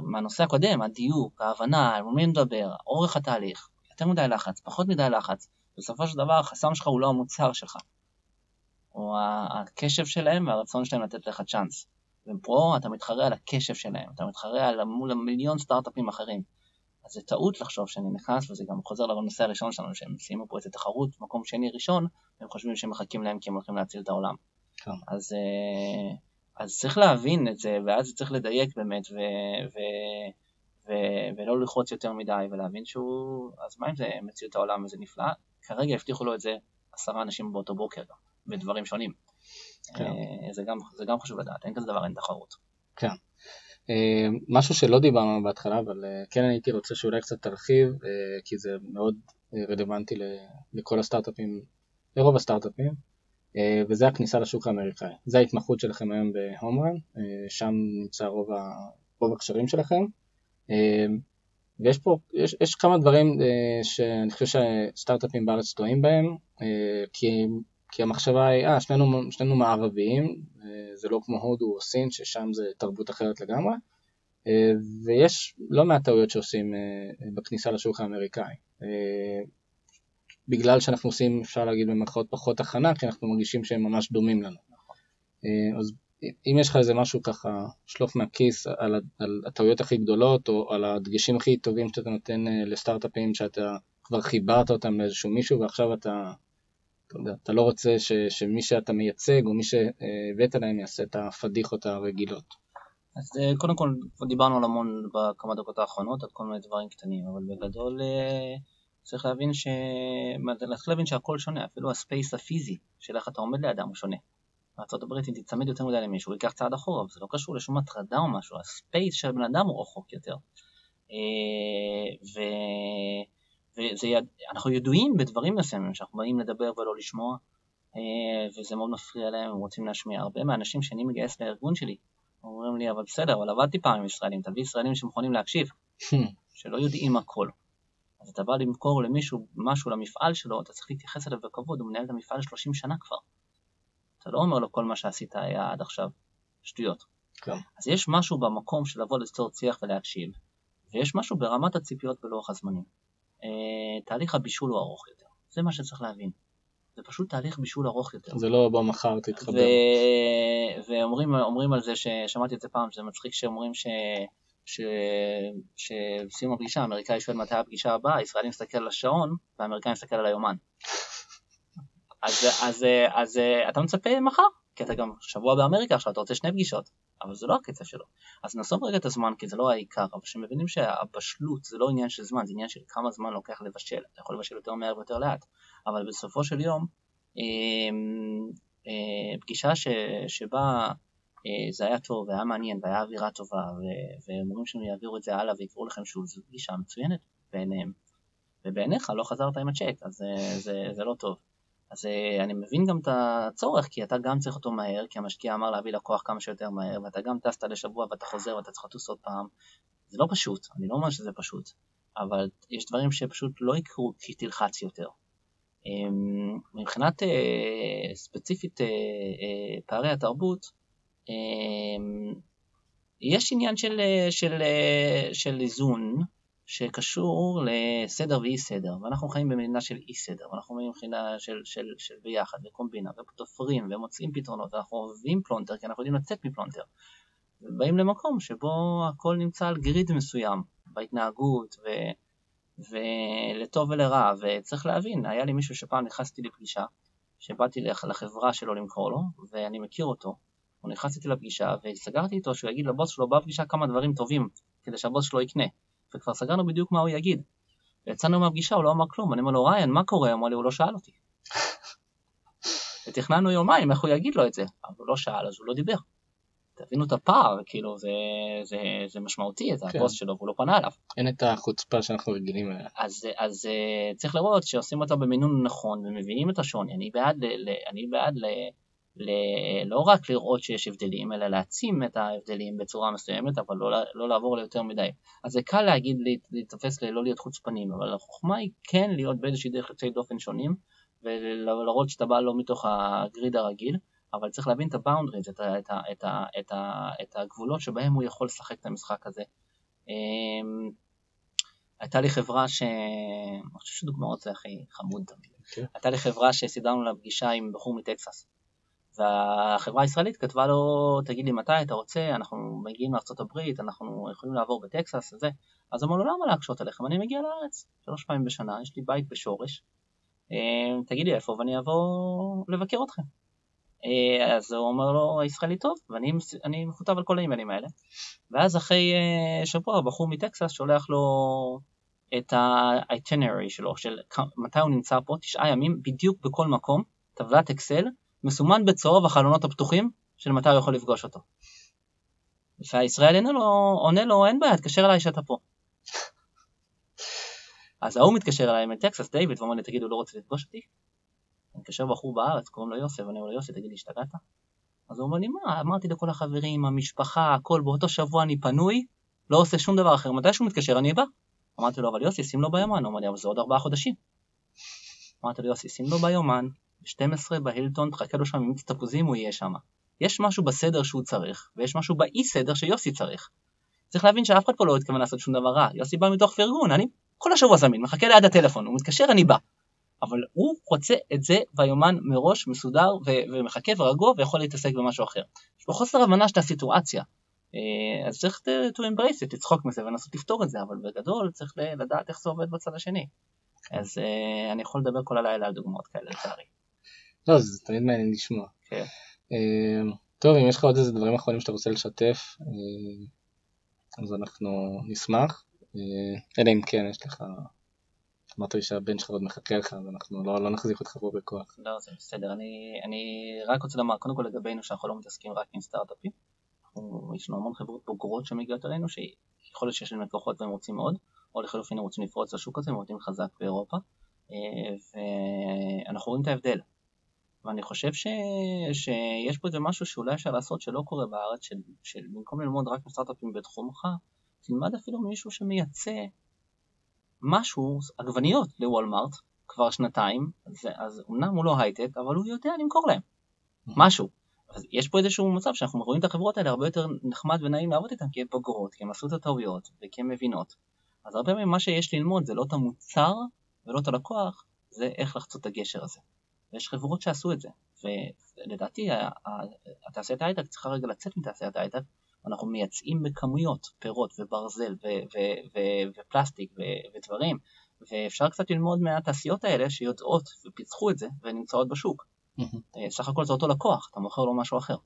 מהנושא הקודם, הדיוק, ההבנה, על מי מדבר, אורך התהליך, יותר מדי לחץ, פחות מדי לחץ, בסופו של דבר החסם שלך הוא לא המוצר שלך, הוא הקשב שלהם והרצון שלהם לתת לך צ'אנס. ופה אתה מתחרה על הקשב שלהם, אתה מתחרה על מול מיליון סטארט-אפים אחרים. אז זה טעות לחשוב שאני נכנס, וזה גם חוזר לנושא הראשון שלנו, שהם סיימו פה איזה תחרות, מקום שני ראשון, והם חושבים שהם מחכים להם כי הם הולכים להציל את העולם. כן. אז, אה, אז צריך להבין את זה, ואז צריך לדייק באמת, ו, ו, ו, ולא ללחוץ יותר מדי, ולהבין שהוא, אז מה אם זה מציל את העולם וזה נפלא? כרגע הבטיחו לו את זה עשרה אנשים באותו בוקר, בדברים שונים. כן. אה, זה, גם, זה גם חשוב לדעת, אין כזה דבר, אין תחרות. כן. אה, משהו שלא דיברנו בהתחלה, אבל אה, כן הייתי רוצה שאולי קצת תרחיב, כי זה מאוד רלוונטי לכל הסטארט-אפים, לרוב הסטארט-אפים, וזה הכניסה לשוק האמריקאי. זה ההתמחות שלכם היום בהומרן, שם נמצא רוב, ה, רוב הקשרים שלכם. ויש פה, יש, יש כמה דברים שאני חושב שסטארט-אפים בארץ טועים בהם, כי כי המחשבה היא, אה, שנינו, שנינו מערביים, אה, זה לא כמו הודו או סין, ששם זה תרבות אחרת לגמרי, אה, ויש לא מעט טעויות שעושים אה, בכניסה לשוק האמריקאי. בגלל שאנחנו עושים, אפשר להגיד במרכאות, פחות הכנה, כי אנחנו מרגישים שהם ממש דומים לנו. אז אם יש לך איזה משהו ככה, שלוף מהכיס על, על הטעויות הכי גדולות, או על הדגשים הכי טובים שאתה נותן לסטארט-אפים שאתה כבר חיברת אותם לאיזשהו מישהו, ועכשיו אתה אתה יודע, אתה לא רוצה ש, שמי שאתה מייצג או מי שהבאת להם יעשה את הפדיחות הרגילות. אז אה, קודם כל, דיברנו על המון בכמה דקות האחרונות, על כל מיני דברים קטנים, אבל בגדול אה, צריך להבין ש... צריך להבין שהכל שונה, אפילו הספייס הפיזי של איך אתה עומד לידם הוא שונה. בארה"ב אם תצמד יותר מדי למישהו, הוא ייקח צעד אחורה, אבל זה לא קשור לשום הטרדה או משהו, הספייס של בן אדם הוא רחוק יותר. אה, ו... ואנחנו ידועים בדברים מסוימים, שאנחנו באים לדבר ולא לשמוע, אה, וזה מאוד מפריע להם, הם רוצים להשמיע. הרבה מהאנשים שאני מגייס לארגון שלי, אומרים לי, אבל בסדר, אבל עבדתי פעם עם ישראלים, תביא ישראלים שמוכנים להקשיב, שלא יודעים הכל. אז אתה בא למכור למישהו משהו למפעל שלו, אתה צריך להתייחס אליו בכבוד, הוא מנהל את המפעל 30 שנה כבר. אתה לא אומר לו כל מה שעשית היה עד עכשיו שטויות. כן. אז יש משהו במקום של לבוא לצור שיח ולהקשיב, ויש משהו ברמת הציפיות בלוח הזמנים. אה, תהליך הבישול הוא ארוך יותר. זה מה שצריך להבין. זה פשוט תהליך בישול ארוך יותר. זה לא בוא מחר תתחבר. ו... ואומרים על זה, ששמעתי את זה פעם, שזה מצחיק שאומרים ש... ש... שבסיום הפגישה האמריקאי שואל מתי הפגישה הבאה, הישראלי מסתכל על השעון והאמריקאי מסתכל על היומן. אז, אז, אז, אז אתה מצפה מחר, כי אתה גם שבוע באמריקה עכשיו, אתה רוצה שני פגישות. אבל זה לא הקצב שלו. אז נעזוב רגע את הזמן, כי זה לא העיקר, אבל שמבינים שהבשלות זה לא עניין של זמן, זה עניין של כמה זמן לוקח לבשל. אתה יכול לבשל יותר מהר ויותר לאט, אבל בסופו של יום, אה, אה, פגישה ש, שבה אה, זה היה טוב, והיה מעניין, והיה אווירה טובה, והם אומרים שהם יעבירו את זה הלאה ויקראו לכם שוב, זו פגישה מצוינת בעיניהם. ובעיניך לא חזרת עם הצ'ק, אז זה, זה, זה לא טוב. אז אה, אני מבין גם את הצורך, כי אתה גם צריך אותו מהר, כי המשקיע אמר להביא לקוח כמה שיותר מהר, ואתה גם טסת לשבוע ואתה חוזר ואתה צריך לטוס עוד פעם. זה לא פשוט, אני לא אומר שזה פשוט, אבל יש דברים שפשוט לא יקרו כי תלחץ יותר. אמ, מבחינת אה, ספציפית אה, פערי התרבות, אמ, יש עניין של, של, של איזון, שקשור לסדר ואי סדר, ואנחנו חיים במדינה של אי סדר, ואנחנו חיים במדינה של, של, של ביחד וקומבינה ותופרים ומוצאים פתרונות, ואנחנו אוהבים פלונטר כי אנחנו יודעים לצאת מפלונטר, ובאים למקום שבו הכל נמצא על גריד מסוים בהתנהגות ו, ולטוב ולרע, וצריך להבין, היה לי מישהו שפעם נכנסתי לפגישה, שבאתי לחברה שלו למכור לו, ואני מכיר אותו, הוא נכנס איתי לפגישה וסגרתי איתו שהוא יגיד לבוס שלו בפגישה כמה דברים טובים כדי שהבוס שלו יקנה וכבר סגרנו בדיוק מה הוא יגיד. ויצאנו מהפגישה, הוא לא אמר כלום, אני אומר לו, ריין, מה קורה? אמר לי, הוא לא שאל אותי. ותכננו יומיים איך הוא יגיד לו את זה, אבל הוא לא שאל, אז הוא לא דיבר. תבינו את הפער, כאילו, זה, זה, זה משמעותי, זה כן. הבוס שלו, והוא לא פנה אליו. אין את החוצפה שאנחנו רגילים אליה. אז, אז אה, צריך לראות שעושים אותה במינון נכון ומביאים את השוני. אני בעד, ל, אני בעד ל- לא רק לראות שיש הבדלים, אלא להעצים את ההבדלים בצורה מסוימת, אבל לא, לא לעבור ליותר מדי. אז זה קל להגיד, להתאפס ללא להיות חוצפנים, אבל החוכמה היא כן להיות באיזושהי דרך יוצאי דופן שונים, ולהראות שאתה בא לא מתוך הגריד הרגיל, אבל צריך להבין את ה-boundaries, את, ה- את, ה- את, ה- את, ה- את הגבולות שבהם הוא יכול לשחק את המשחק הזה. אמ, הייתה לי חברה ש... אני חושב שדוגמאות זה הכי חמוד תמיד. כן. הייתה לי חברה שסידרנו לה פגישה עם בחור מטקסס. והחברה הישראלית כתבה לו, תגיד לי מתי אתה רוצה, אנחנו מגיעים לארה"ב, אנחנו יכולים לעבור בטקסס וזה. אז אמרו לו, למה להקשות עליכם? אני מגיע לארץ שלוש פעמים בשנה, יש לי בית בשורש, אה, תגיד לי איפה ואני אבוא לבקר אתכם. אה, אז הוא אומר לו, הישראלי טוב, ואני מכותב על כל האימיילים האלה. ואז אחרי אה, שבוע הבחור מטקסס שולח לו את ה-itinerary שלו, של מתי הוא נמצא פה, תשעה ימים, בדיוק בכל מקום, טבלת אקסל, מסומן בצהוב החלונות הפתוחים של מתי הוא יכול לפגוש אותו. והישראלי עונה לו, עונה לו, אין בעיה, תתקשר אליי שאתה פה. אז ההוא מתקשר אליי מטקסס, דיוויד, ואומר לי, תגיד, הוא לא רוצה לפגוש אותי? אני מתקשר בחור בארץ, קוראים לו יוסף, ואני אומר לו, יוסף, תגיד לי, השתגעת? אז הוא אומר לי, מה, אמרתי לכל החברים, המשפחה, הכל, באותו שבוע אני פנוי, לא עושה שום דבר אחר, מתי שהוא מתקשר אני בא. אמרתי לו, אבל יוסי, שים לו ביומן, הוא אמר לי, אבל זה עוד ארבעה חודשים. אמרתי לו, יוסי, שים לו ביומן, ב-12 בהילטון, תחכה לו שם עם מיץ תפוזים, הוא יהיה שם. יש משהו בסדר שהוא צריך, ויש משהו באי סדר שיוסי צריך. צריך להבין שאף אחד פה לא התכוון לעשות שום דבר רע, יוסי בא מתוך פרגון, אני כל השבוע זמין, מחכה ליד הטלפון, הוא מתקשר, אני בא. אבל הוא רוצה את זה ביומן מראש, מסודר, ו- ומחכה ורגוע, ויכול להתעסק במשהו אחר. יש פה חוסר הבנה של הסיטואציה. אה, אז צריך to embrace it, לצחוק מזה ולנסות לפתור את זה, אבל בגדול צריך לדעת איך זה עובד בצד השני. אז אה, אני יכול לדבר כל הלילה על דוגמאות כאלה לצערי. לא, זה תמיד מעניין לשמוע. כן. אה, טוב, אם יש לך עוד איזה דברים אחרונים שאתה רוצה לשתף, אה, אז אנחנו נשמח. אה, אלא אם כן, יש לך... אמרת לי שהבן שלך עוד מחכה לך, אז אנחנו לא, לא נחזיק אותך פה בכוח. לא, זה בסדר. אני, אני רק רוצה לומר, קודם כל לגבינו, שאנחנו לא מתעסקים רק עם סטארט-אפים. יש לנו המון חברות בוגרות שמגיעות אלינו, שיכול להיות שיש להם לקוחות והם רוצים מאוד, או לחלופין הם רוצים לפרוץ לשוק הזה, הם עובדים חזק באירופה, ואנחנו רואים את ההבדל. ואני חושב ש... שיש פה איזה משהו שאולי אפשר לעשות שלא קורה בארץ, של, של במקום ללמוד רק מסטארט-אפים בתחומך, תלמד אפילו מישהו שמייצא משהו, עגבניות לוולמארט, כבר שנתיים, אז, אז אמנם הוא לא הייטק, אבל הוא יודע למכור להם משהו. אז יש פה איזשהו מצב שאנחנו רואים את החברות האלה הרבה יותר נחמד ונעים לעבוד איתן, כי הן בוגרות, כי הן עשו את הטעויות, וכי הן מבינות. אז הרבה פעמים מה שיש ללמוד זה לא את המוצר ולא את הלקוח, זה איך לחצות את הגשר הזה. ויש חברות שעשו את זה, ולדעתי התעשיית ההייטק צריכה רגע לצאת מתעשיית ההייטק, אנחנו מייצאים בכמויות פירות וברזל ופלסטיק ודברים, ואפשר קצת ללמוד מהתעשיות האלה שיודעות ופיצחו את זה ונמצאות בשוק. אה, סך הכל זה אותו לקוח, אתה מוכר לו משהו אחר.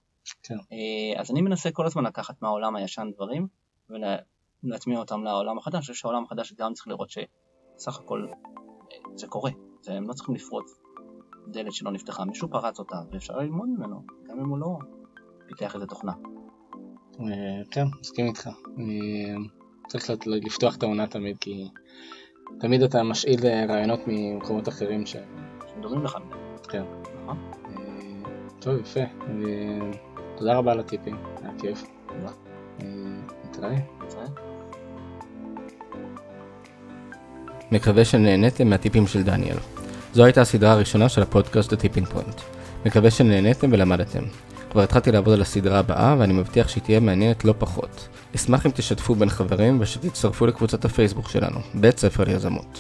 כן. אה, אז אני מנסה כל הזמן לקחת מהעולם הישן דברים ולהטמיע אותם לעולם החדש, אני חושב שהעולם החדש גם צריך לראות שסך הכל אה, זה קורה, הם לא צריכים לפרוץ דלת שלא נפתחה, מישהו פרץ אותה ואפשר ללמוד ממנו, גם אם הוא לא פיתח איזה תוכנה. אה, כן, מסכים איתך. אה, צריך לפתוח את העונה תמיד, כי תמיד אתה משאיל אה, רעיונות ממקומות אחרים ש... שדומים לך מדי. כן. נכון? טוב, יפה. תודה רבה על הטיפים, היה כיף. תודה. אה, נתראה. בסדר? מקווה שנהניתם מהטיפים של דניאל. זו הייתה הסדרה הראשונה של הפודקאסט Tipping Point. מקווה שנהניתם ולמדתם. כבר התחלתי לעבוד על הסדרה הבאה ואני מבטיח שהיא תהיה מעניינת לא פחות. אשמח אם תשתפו בין חברים ושתצטרפו לקבוצת הפייסבוק שלנו, בית ספר ליזמות.